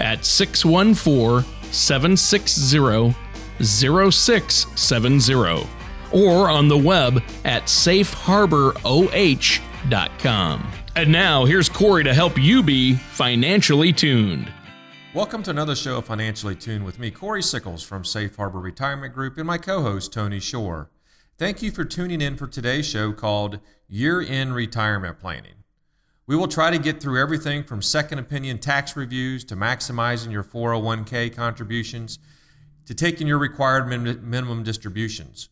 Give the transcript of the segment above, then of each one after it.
at 614 760 0670 or on the web at safeharboroh.com. And now, here's Corey to help you be financially tuned. Welcome to another show of Financially Tuned with me, Corey Sickles from Safe Harbor Retirement Group, and my co host, Tony Shore. Thank you for tuning in for today's show called Year End Retirement Planning. We will try to get through everything from second opinion tax reviews to maximizing your 401k contributions to taking your required min- minimum distributions.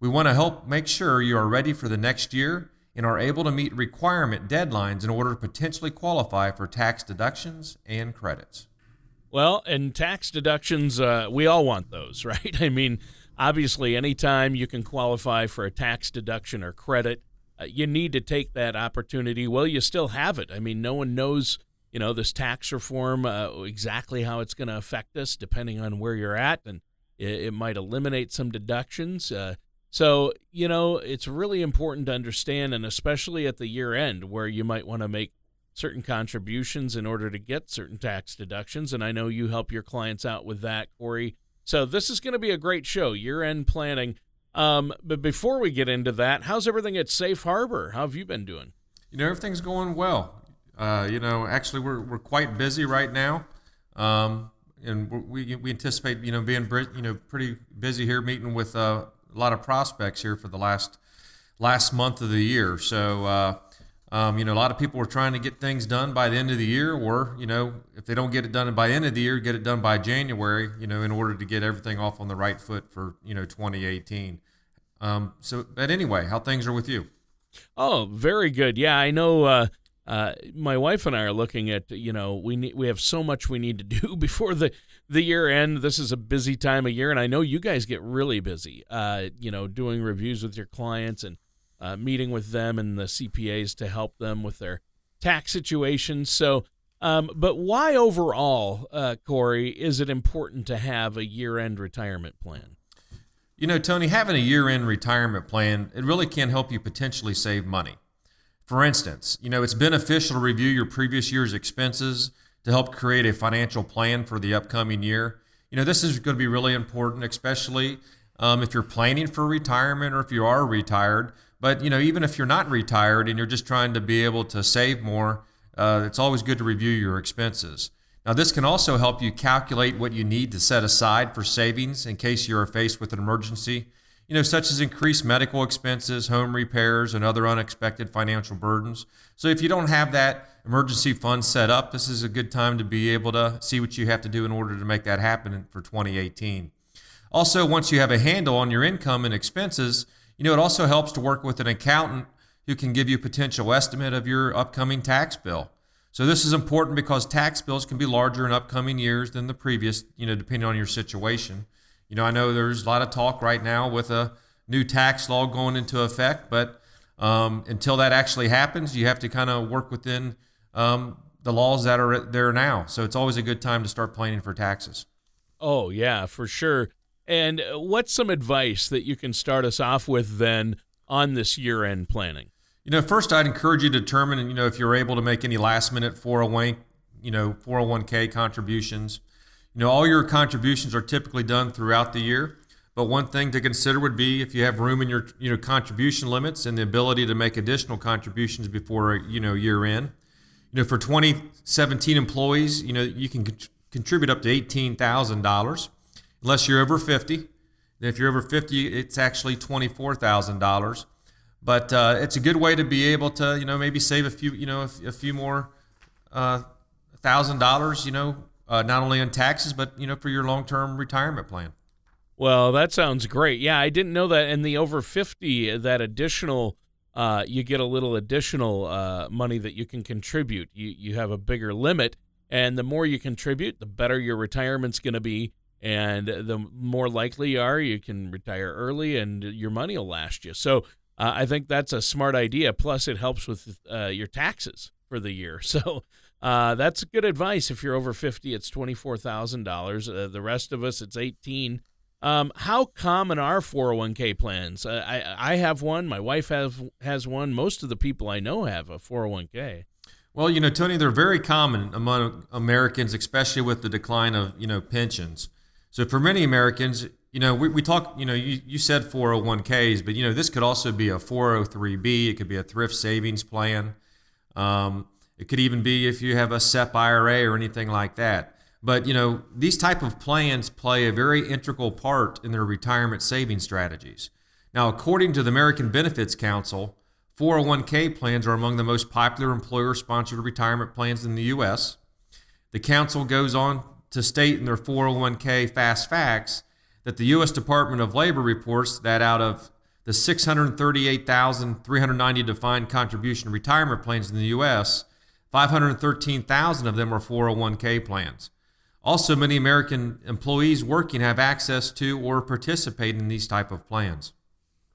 We want to help make sure you are ready for the next year and are able to meet requirement deadlines in order to potentially qualify for tax deductions and credits. Well, and tax deductions, uh, we all want those, right? I mean, obviously, anytime you can qualify for a tax deduction or credit, uh, you need to take that opportunity. Well, you still have it. I mean, no one knows, you know, this tax reform uh, exactly how it's going to affect us, depending on where you're at, and it, it might eliminate some deductions. Uh, so, you know, it's really important to understand, and especially at the year end where you might want to make certain contributions in order to get certain tax deductions. And I know you help your clients out with that, Corey. So, this is going to be a great show, year end planning. Um, but before we get into that, how's everything at Safe Harbor? How have you been doing? You know, everything's going well. Uh, you know, actually, we're, we're quite busy right now. Um, and we, we anticipate, you know, being, you know, pretty busy here meeting with uh, a lot of prospects here for the last last month of the year. So, uh, um, you know, a lot of people are trying to get things done by the end of the year, or you know, if they don't get it done by the end of the year, get it done by January. You know, in order to get everything off on the right foot for you know 2018. Um, so, but anyway, how things are with you? Oh, very good. Yeah, I know. Uh, uh, my wife and I are looking at you know we need we have so much we need to do before the the year end. This is a busy time of year, and I know you guys get really busy. Uh, you know, doing reviews with your clients and uh, meeting with them and the CPAs to help them with their tax situations. So, um, but why overall, uh, Corey, is it important to have a year end retirement plan? You know, Tony, having a year end retirement plan, it really can help you potentially save money. For instance, you know, it's beneficial to review your previous year's expenses to help create a financial plan for the upcoming year. You know, this is going to be really important, especially um, if you're planning for retirement or if you are retired. But, you know, even if you're not retired and you're just trying to be able to save more, uh, it's always good to review your expenses. Now, this can also help you calculate what you need to set aside for savings in case you are faced with an emergency you know, such as increased medical expenses, home repairs, and other unexpected financial burdens. So if you don't have that emergency fund set up, this is a good time to be able to see what you have to do in order to make that happen for 2018. Also, once you have a handle on your income and expenses, you know, it also helps to work with an accountant who can give you a potential estimate of your upcoming tax bill. So this is important because tax bills can be larger in upcoming years than the previous, you know, depending on your situation. You know, I know there's a lot of talk right now with a new tax law going into effect, but um, until that actually happens, you have to kind of work within um, the laws that are there now. So it's always a good time to start planning for taxes. Oh, yeah, for sure. And what's some advice that you can start us off with then on this year end planning? You know, first I'd encourage you to determine, you know, if you're able to make any last minute 401, you know, 401k contributions. You know, all your contributions are typically done throughout the year, but one thing to consider would be if you have room in your you know contribution limits and the ability to make additional contributions before you know year end. You know, for 2017 employees, you know you can contribute up to eighteen thousand dollars, unless you're over 50. Then if you're over 50, it's actually twenty-four thousand dollars. But uh, it's a good way to be able to, you know, maybe save a few, you know, a, a few more uh, thousand dollars, you know, uh, not only on taxes, but you know, for your long-term retirement plan. Well, that sounds great. Yeah, I didn't know that. And the over 50, that additional, uh, you get a little additional uh, money that you can contribute. You, you have a bigger limit. And the more you contribute, the better your retirement's going to be. And the more likely you are, you can retire early and your money will last you. So uh, I think that's a smart idea. Plus, it helps with uh, your taxes for the year. So uh, that's good advice. If you're over 50, it's $24,000. Uh, the rest of us, it's 18 um, how common are 401k plans? Uh, I I have one. My wife have has one. Most of the people I know have a 401k. Well, you know, Tony, they're very common among Americans, especially with the decline of you know pensions. So for many Americans, you know, we, we talk, you know, you, you said 401ks, but you know, this could also be a 403b. It could be a thrift savings plan. Um, it could even be if you have a SEP IRA or anything like that. But you know, these type of plans play a very integral part in their retirement saving strategies. Now, according to the American Benefits Council, 401k plans are among the most popular employer-sponsored retirement plans in the US. The council goes on to state in their 401k fast facts that the US Department of Labor reports that out of the 638,390 defined contribution retirement plans in the US, 513,000 of them are 401k plans. Also, many American employees working have access to or participate in these type of plans.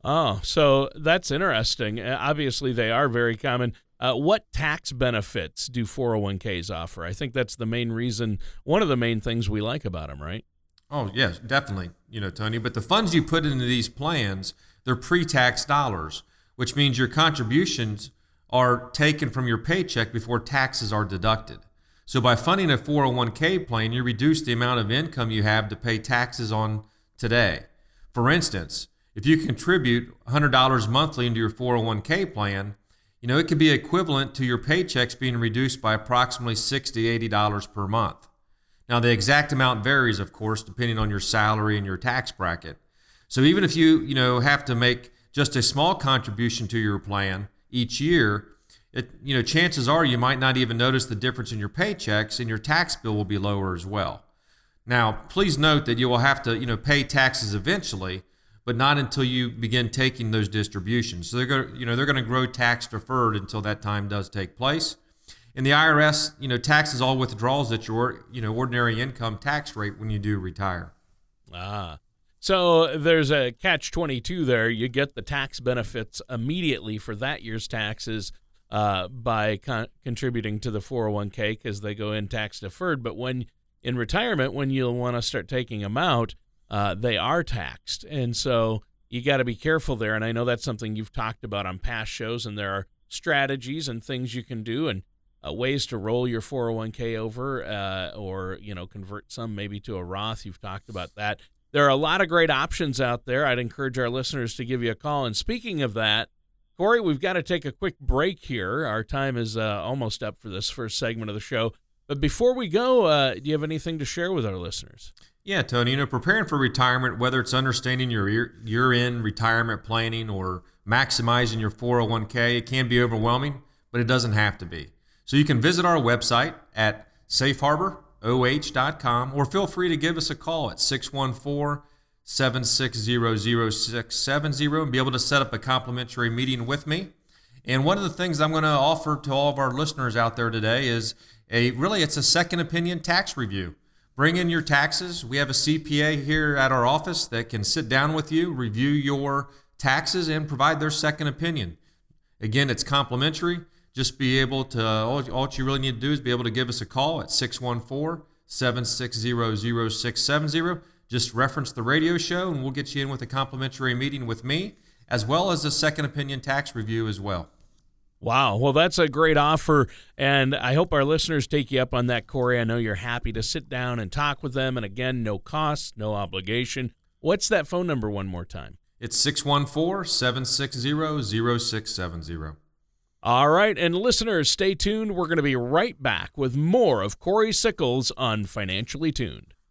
Oh, so that's interesting. Uh, obviously, they are very common. Uh, what tax benefits do 401ks offer? I think that's the main reason, one of the main things we like about them, right? Oh, yes, definitely. You know, Tony, but the funds you put into these plans, they're pre tax dollars, which means your contributions are taken from your paycheck before taxes are deducted. So by funding a 401k plan, you reduce the amount of income you have to pay taxes on today. For instance, if you contribute $100 monthly into your 401k plan, you know, it could be equivalent to your paychecks being reduced by approximately $60, $80 per month. Now, the exact amount varies, of course, depending on your salary and your tax bracket. So even if you, you know, have to make just a small contribution to your plan each year, it, you know, chances are you might not even notice the difference in your paychecks and your tax bill will be lower as well. Now, please note that you will have to, you know, pay taxes eventually, but not until you begin taking those distributions. So they're going to, you know, they're going to grow tax deferred until that time does take place. And the IRS, you know, taxes all withdrawals at your, you know, ordinary income tax rate when you do retire. Ah. So there's a catch 22 there. You get the tax benefits immediately for that year's taxes uh, by con- contributing to the 401k because they go in tax deferred. But when in retirement, when you'll want to start taking them out, uh, they are taxed. And so you got to be careful there. And I know that's something you've talked about on past shows, and there are strategies and things you can do and uh, ways to roll your 401k over uh, or, you know, convert some maybe to a Roth. You've talked about that. There are a lot of great options out there. I'd encourage our listeners to give you a call. And speaking of that, Corey, we've got to take a quick break here. Our time is uh, almost up for this first segment of the show. But before we go, uh, do you have anything to share with our listeners? Yeah, Tony. You know, preparing for retirement, whether it's understanding your year-end retirement planning or maximizing your 401k, it can be overwhelming, but it doesn't have to be. So you can visit our website at safeharboroh.com or feel free to give us a call at 614 7600670 and be able to set up a complimentary meeting with me. And one of the things I'm going to offer to all of our listeners out there today is a really it's a second opinion tax review. Bring in your taxes. We have a CPA here at our office that can sit down with you, review your taxes and provide their second opinion. Again, it's complimentary. Just be able to all, you really need to do is be able to give us a call at 614 760 0670 just reference the radio show and we'll get you in with a complimentary meeting with me, as well as a second opinion tax review as well. Wow. Well, that's a great offer. And I hope our listeners take you up on that, Corey. I know you're happy to sit down and talk with them. And again, no cost, no obligation. What's that phone number one more time? It's 614 760 0670. All right. And listeners, stay tuned. We're going to be right back with more of Corey Sickles on Financially Tuned.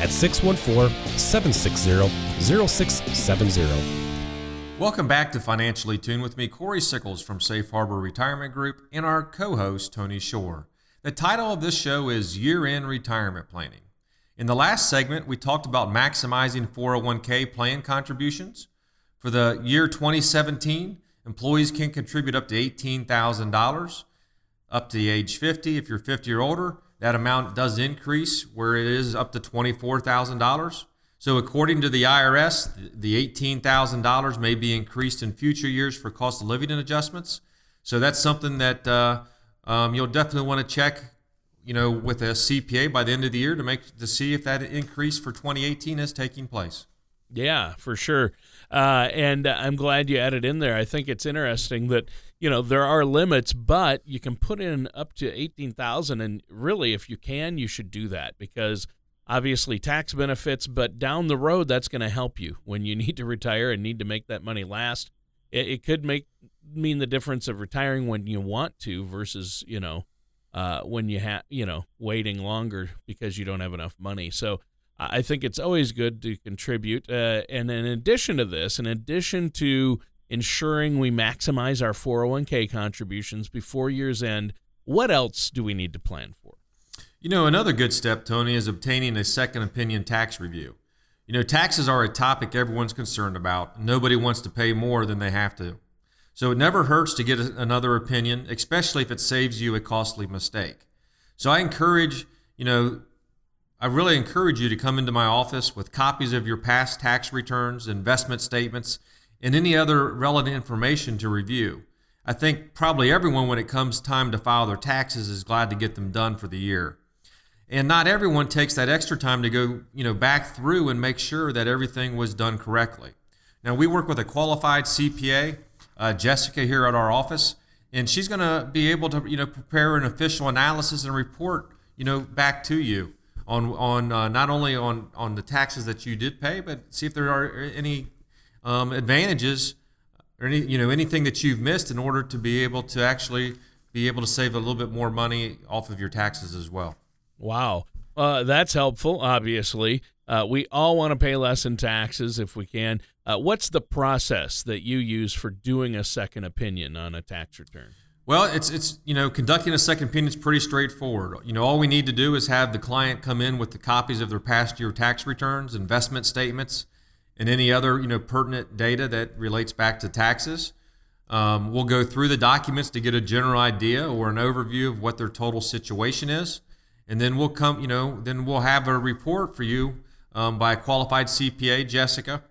at 614 760 0670. Welcome back to Financially Tuned with me, Corey Sickles from Safe Harbor Retirement Group, and our co host, Tony Shore. The title of this show is Year End Retirement Planning. In the last segment, we talked about maximizing 401k plan contributions. For the year 2017, employees can contribute up to $18,000 up to age 50. If you're 50 or older, that amount does increase where it is up to $24,000. So, according to the IRS, the $18,000 may be increased in future years for cost of living and adjustments. So, that's something that uh, um, you'll definitely want to check, you know, with a CPA by the end of the year to make to see if that increase for 2018 is taking place. Yeah, for sure. Uh, and I'm glad you added in there. I think it's interesting that you know there are limits, but you can put in up to eighteen thousand, and really, if you can, you should do that because obviously tax benefits, but down the road, that's going to help you when you need to retire and need to make that money last. It, it could make mean the difference of retiring when you want to versus you know uh, when you have you know waiting longer because you don't have enough money. So I think it's always good to contribute. Uh, and in addition to this, in addition to ensuring we maximize our 401k contributions before year's end, what else do we need to plan for? You know, another good step, Tony, is obtaining a second opinion tax review. You know, taxes are a topic everyone's concerned about. Nobody wants to pay more than they have to. So it never hurts to get another opinion, especially if it saves you a costly mistake. So I encourage, you know, I really encourage you to come into my office with copies of your past tax returns, investment statements, and any other relevant information to review. I think probably everyone, when it comes time to file their taxes, is glad to get them done for the year. And not everyone takes that extra time to go, you know, back through and make sure that everything was done correctly. Now we work with a qualified CPA, uh, Jessica, here at our office, and she's going to be able to, you know, prepare an official analysis and report, you know, back to you on on uh, not only on on the taxes that you did pay, but see if there are any um, advantages or any you know anything that you've missed in order to be able to actually be able to save a little bit more money off of your taxes as well. Wow, uh, that's helpful. Obviously, uh, we all want to pay less in taxes if we can. Uh, what's the process that you use for doing a second opinion on a tax return? Well, it's it's you know conducting a second opinion is pretty straightforward. You know, all we need to do is have the client come in with the copies of their past year tax returns, investment statements, and any other you know pertinent data that relates back to taxes. Um, we'll go through the documents to get a general idea or an overview of what their total situation is, and then we'll come. You know, then we'll have a report for you um, by a qualified CPA, Jessica,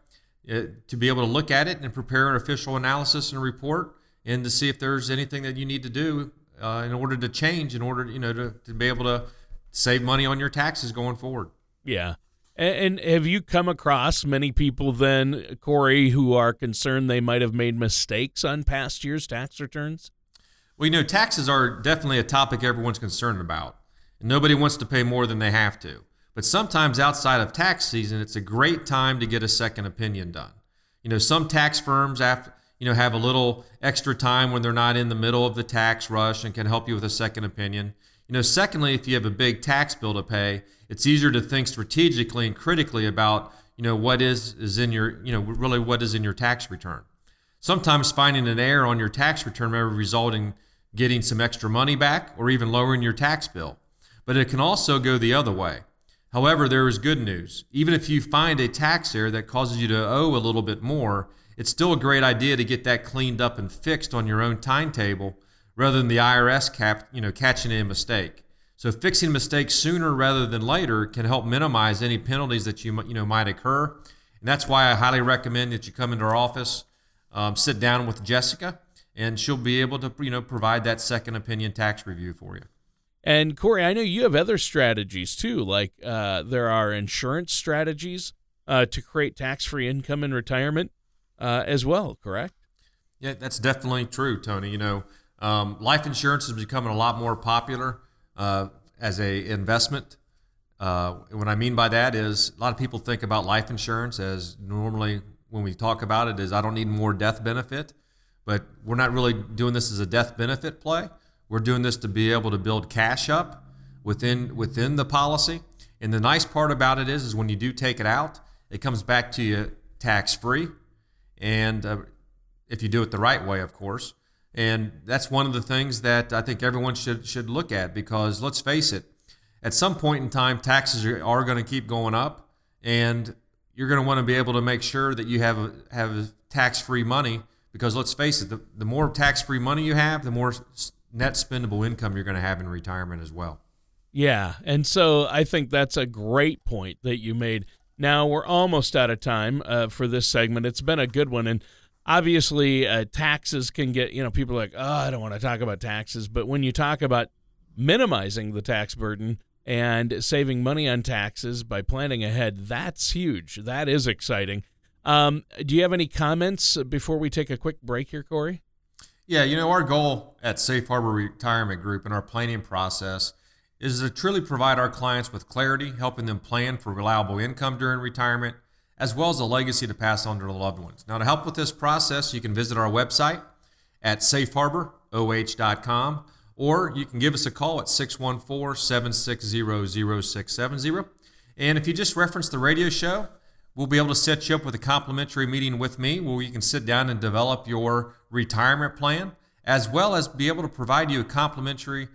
uh, to be able to look at it and prepare an official analysis and report and to see if there's anything that you need to do uh, in order to change, in order you know to, to be able to save money on your taxes going forward. Yeah. And, have you come across many people then, Corey, who are concerned they might have made mistakes on past year's tax returns? Well, you know, taxes are definitely a topic everyone's concerned about. And Nobody wants to pay more than they have to. But sometimes outside of tax season, it's a great time to get a second opinion done. You know, some tax firms, after, you know, have a little extra time when they're not in the middle of the tax rush and can help you with a second opinion. You know, secondly, if you have a big tax bill to pay, it's easier to think strategically and critically about, you know, what is is in your, you know, really what is in your tax return. Sometimes finding an error on your tax return may result in getting some extra money back or even lowering your tax bill. But it can also go the other way. However, there is good news. Even if you find a tax error that causes you to owe a little bit more, it's still a great idea to get that cleaned up and fixed on your own timetable rather than the IRS cap, you know, catching a mistake. So fixing mistakes sooner rather than later can help minimize any penalties that you you know might occur. And that's why I highly recommend that you come into our office, um, sit down with Jessica, and she'll be able to you know provide that second opinion tax review for you. And Corey, I know you have other strategies too. Like uh, there are insurance strategies uh, to create tax free income in retirement uh, as well, correct? Yeah, that's definitely true, Tony. You know, um, life insurance is becoming a lot more popular uh, as a investment. Uh, what I mean by that is a lot of people think about life insurance as normally when we talk about it is I don't need more death benefit, but we're not really doing this as a death benefit play. We're doing this to be able to build cash up within within the policy. And the nice part about it is, is when you do take it out, it comes back to you tax free, and uh, if you do it the right way, of course. And that's one of the things that I think everyone should should look at because let's face it, at some point in time, taxes are, are going to keep going up, and you're going to want to be able to make sure that you have have tax free money because let's face it, the, the more tax free money you have, the more net spendable income you're going to have in retirement as well. Yeah, and so I think that's a great point that you made. Now we're almost out of time uh, for this segment. It's been a good one, and obviously uh, taxes can get you know people like oh I don't want to talk about taxes, but when you talk about minimizing the tax burden and saving money on taxes by planning ahead, that's huge. That is exciting. Um, do you have any comments before we take a quick break here, Corey? Yeah, you know our goal at Safe Harbor Retirement Group in our planning process is to truly provide our clients with clarity, helping them plan for reliable income during retirement, as well as a legacy to pass on to their loved ones. Now, to help with this process, you can visit our website at safeharboroh.com or you can give us a call at 614 760 0670. And if you just reference the radio show, we'll be able to set you up with a complimentary meeting with me where you can sit down and develop your retirement plan, as well as be able to provide you a complimentary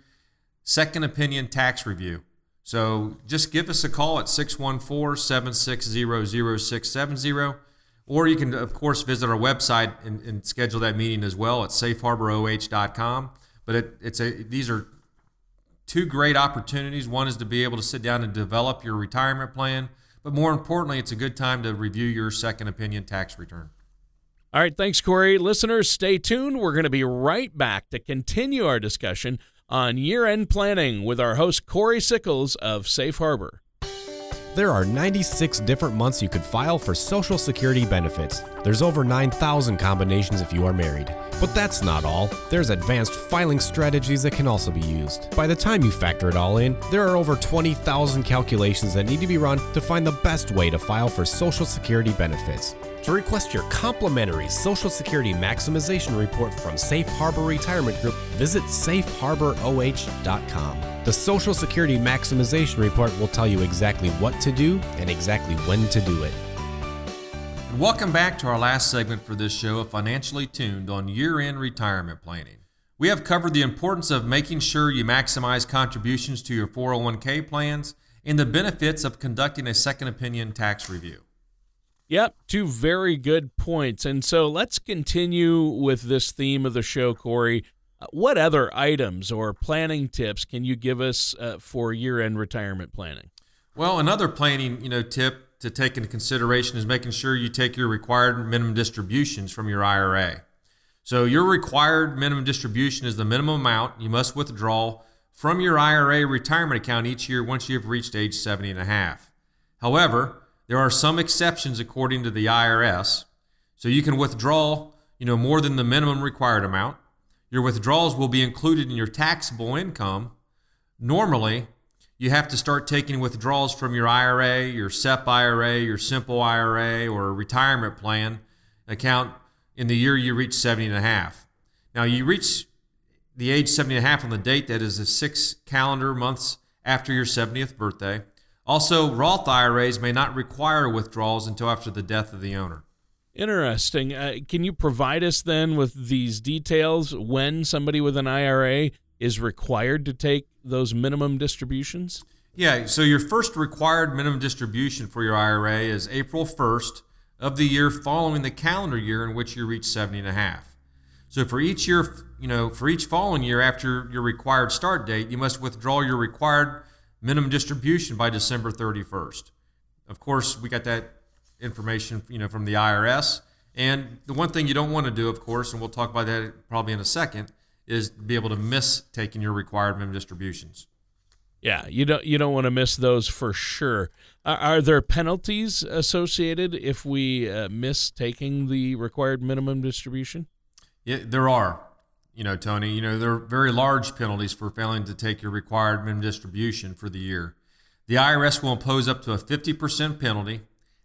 second opinion tax review. So just give us a call at 614 760 0670. Or you can, of course, visit our website and, and, schedule that meeting as well at safeharboroh.com. But it, it's a these are two great opportunities. One is to be able to sit down and develop your retirement plan, but more importantly, it's a good time to review your second opinion tax return. All right, thanks, Corey. Listeners, stay tuned. We're going to be right back to continue our discussion on year end planning with our host, Corey Sickles of Safe Harbor. There are 96 different months you could file for Social Security benefits. There's over 9,000 combinations if you are married. But that's not all. There's advanced filing strategies that can also be used. By the time you factor it all in, there are over 20,000 calculations that need to be run to find the best way to file for Social Security benefits. To request your complimentary Social Security Maximization Report from Safe Harbor Retirement Group, visit safeharboroh.com. The Social Security Maximization Report will tell you exactly what to do and exactly when to do it. Welcome back to our last segment for this show of Financially Tuned on year end retirement planning. We have covered the importance of making sure you maximize contributions to your 401k plans and the benefits of conducting a second opinion tax review. Yep, two very good points. And so let's continue with this theme of the show, Corey. Uh, what other items or planning tips can you give us uh, for year-end retirement planning? Well, another planning, you know, tip to take into consideration is making sure you take your required minimum distributions from your IRA. So your required minimum distribution is the minimum amount you must withdraw from your IRA retirement account each year once you have reached age 70 and a half. However, there are some exceptions according to the IRS. So you can withdraw, you know, more than the minimum required amount. Your withdrawals will be included in your taxable income. Normally, you have to start taking withdrawals from your IRA, your SEP IRA, your simple IRA, or retirement plan account in the year you reach 70 and a half. Now, you reach the age 70 and a half on the date that is the six calendar months after your 70th birthday. Also, Roth IRAs may not require withdrawals until after the death of the owner. Interesting. Uh, can you provide us then with these details when somebody with an IRA is required to take those minimum distributions? Yeah, so your first required minimum distribution for your IRA is April 1st of the year following the calendar year in which you reach 70 and a half. So for each year, you know, for each following year after your required start date, you must withdraw your required minimum distribution by December 31st. Of course, we got that information, you know, from the IRS. And the one thing you don't want to do, of course, and we'll talk about that probably in a second, is be able to miss taking your required minimum distributions. Yeah, you don't you don't want to miss those for sure. Are, are there penalties associated if we uh, miss taking the required minimum distribution? Yeah, there are. You know, Tony. You know, there are very large penalties for failing to take your required minimum distribution for the year. The IRS will impose up to a 50% penalty.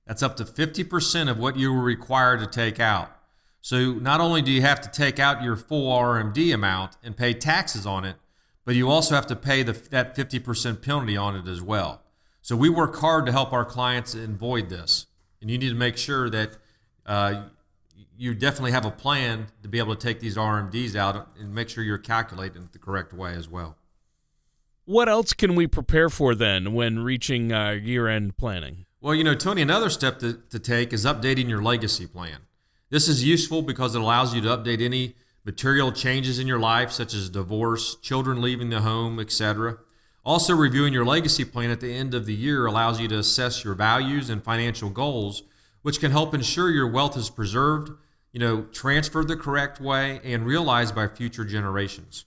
That's up to 50% of what you were required to take out. So not only do you have to take out your full RMD amount and pay taxes on it, but you also have to pay the, that 50% penalty on it as well. So we work hard to help our clients avoid this. And you need to make sure that uh, you definitely have a plan to be able to take these RMDs out and make sure you're calculating it the correct way as well. What else can we prepare for then when reaching uh, year end planning? Well, you know, Tony, another step to, to take is updating your legacy plan. This is useful because it allows you to update any material changes in your life, such as divorce, children leaving the home, etc. Also, reviewing your legacy plan at the end of the year allows you to assess your values and financial goals, which can help ensure your wealth is preserved, you know, transferred the correct way, and realized by future generations.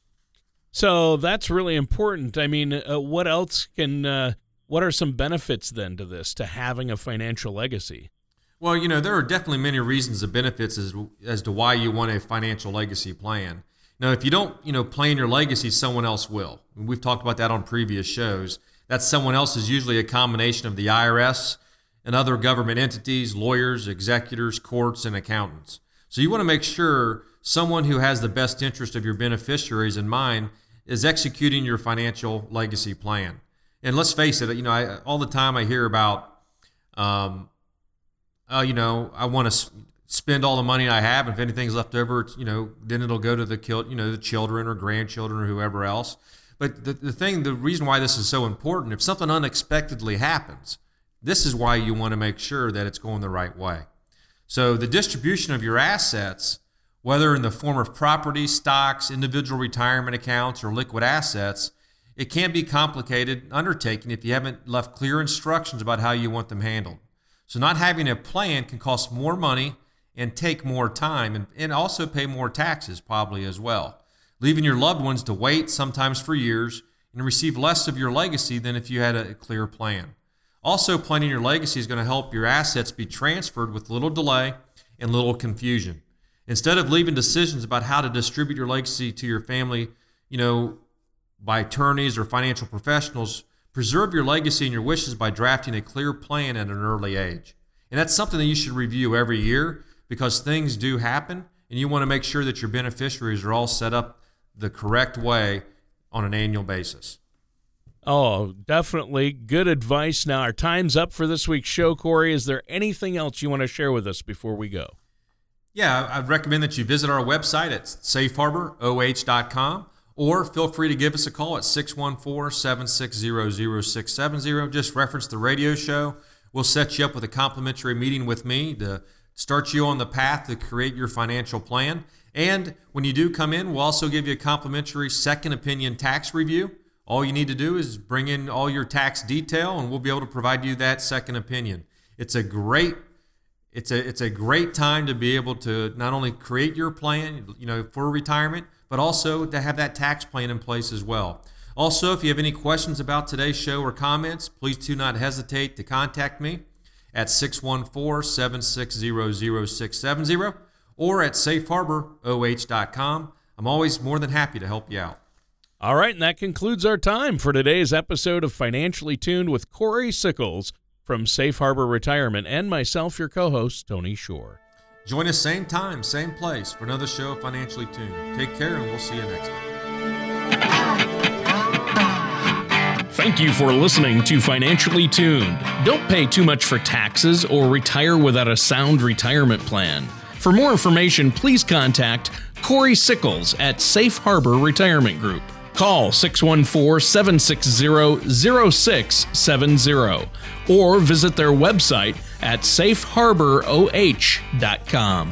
So that's really important. I mean, uh, what else can, uh, what are some benefits then to this, to having a financial legacy? Well, you know, there are definitely many reasons and benefits as, as to why you want a financial legacy plan. Now, if you don't, you know, plan your legacy, someone else will. We've talked about that on previous shows. That someone else is usually a combination of the IRS and other government entities, lawyers, executors, courts, and accountants. So you want to make sure someone who has the best interest of your beneficiaries in mind is executing your financial legacy plan. And let's face it, you know, I, all the time I hear about um, uh, you know, I want to spend all the money I have. And if anything's left over, you know, then it'll go to the you know the children or grandchildren or whoever else. But the, the thing, the reason why this is so important, if something unexpectedly happens, this is why you want to make sure that it's going the right way. So the distribution of your assets, whether in the form of property, stocks, individual retirement accounts, or liquid assets, it can be complicated undertaking if you haven't left clear instructions about how you want them handled. So, not having a plan can cost more money and take more time and, and also pay more taxes, probably as well, leaving your loved ones to wait, sometimes for years, and receive less of your legacy than if you had a clear plan. Also, planning your legacy is going to help your assets be transferred with little delay and little confusion. Instead of leaving decisions about how to distribute your legacy to your family, you know, by attorneys or financial professionals, Preserve your legacy and your wishes by drafting a clear plan at an early age. And that's something that you should review every year because things do happen and you want to make sure that your beneficiaries are all set up the correct way on an annual basis. Oh, definitely. Good advice. Now, our time's up for this week's show, Corey. Is there anything else you want to share with us before we go? Yeah, I'd recommend that you visit our website at safeharboroh.com or feel free to give us a call at 614 760 0670. Just reference the radio show. We'll set you up with a complimentary meeting with me to start you on the path to create your financial plan. And when you do come in, we'll also give you a complimentary second opinion tax review. All you need to do is bring in all your tax detail and we'll be able to provide you that second opinion. It's a great it's a it's a great time to be able to not only create your plan, you know, for retirement, but also to have that tax plan in place as well. Also, if you have any questions about today's show or comments, please do not hesitate to contact me at 614 760 0670 or at safeharboroh.com. I'm always more than happy to help you out. All right, and that concludes our time for today's episode of Financially Tuned with Corey Sickles from Safe Harbor Retirement and myself, your co host, Tony Shore. Join us same time, same place for another show of Financially Tuned. Take care and we'll see you next time. Thank you for listening to Financially Tuned. Don't pay too much for taxes or retire without a sound retirement plan. For more information, please contact Corey Sickles at Safe Harbor Retirement Group. Call 614 760 0670 or visit their website at safeharboroh.com.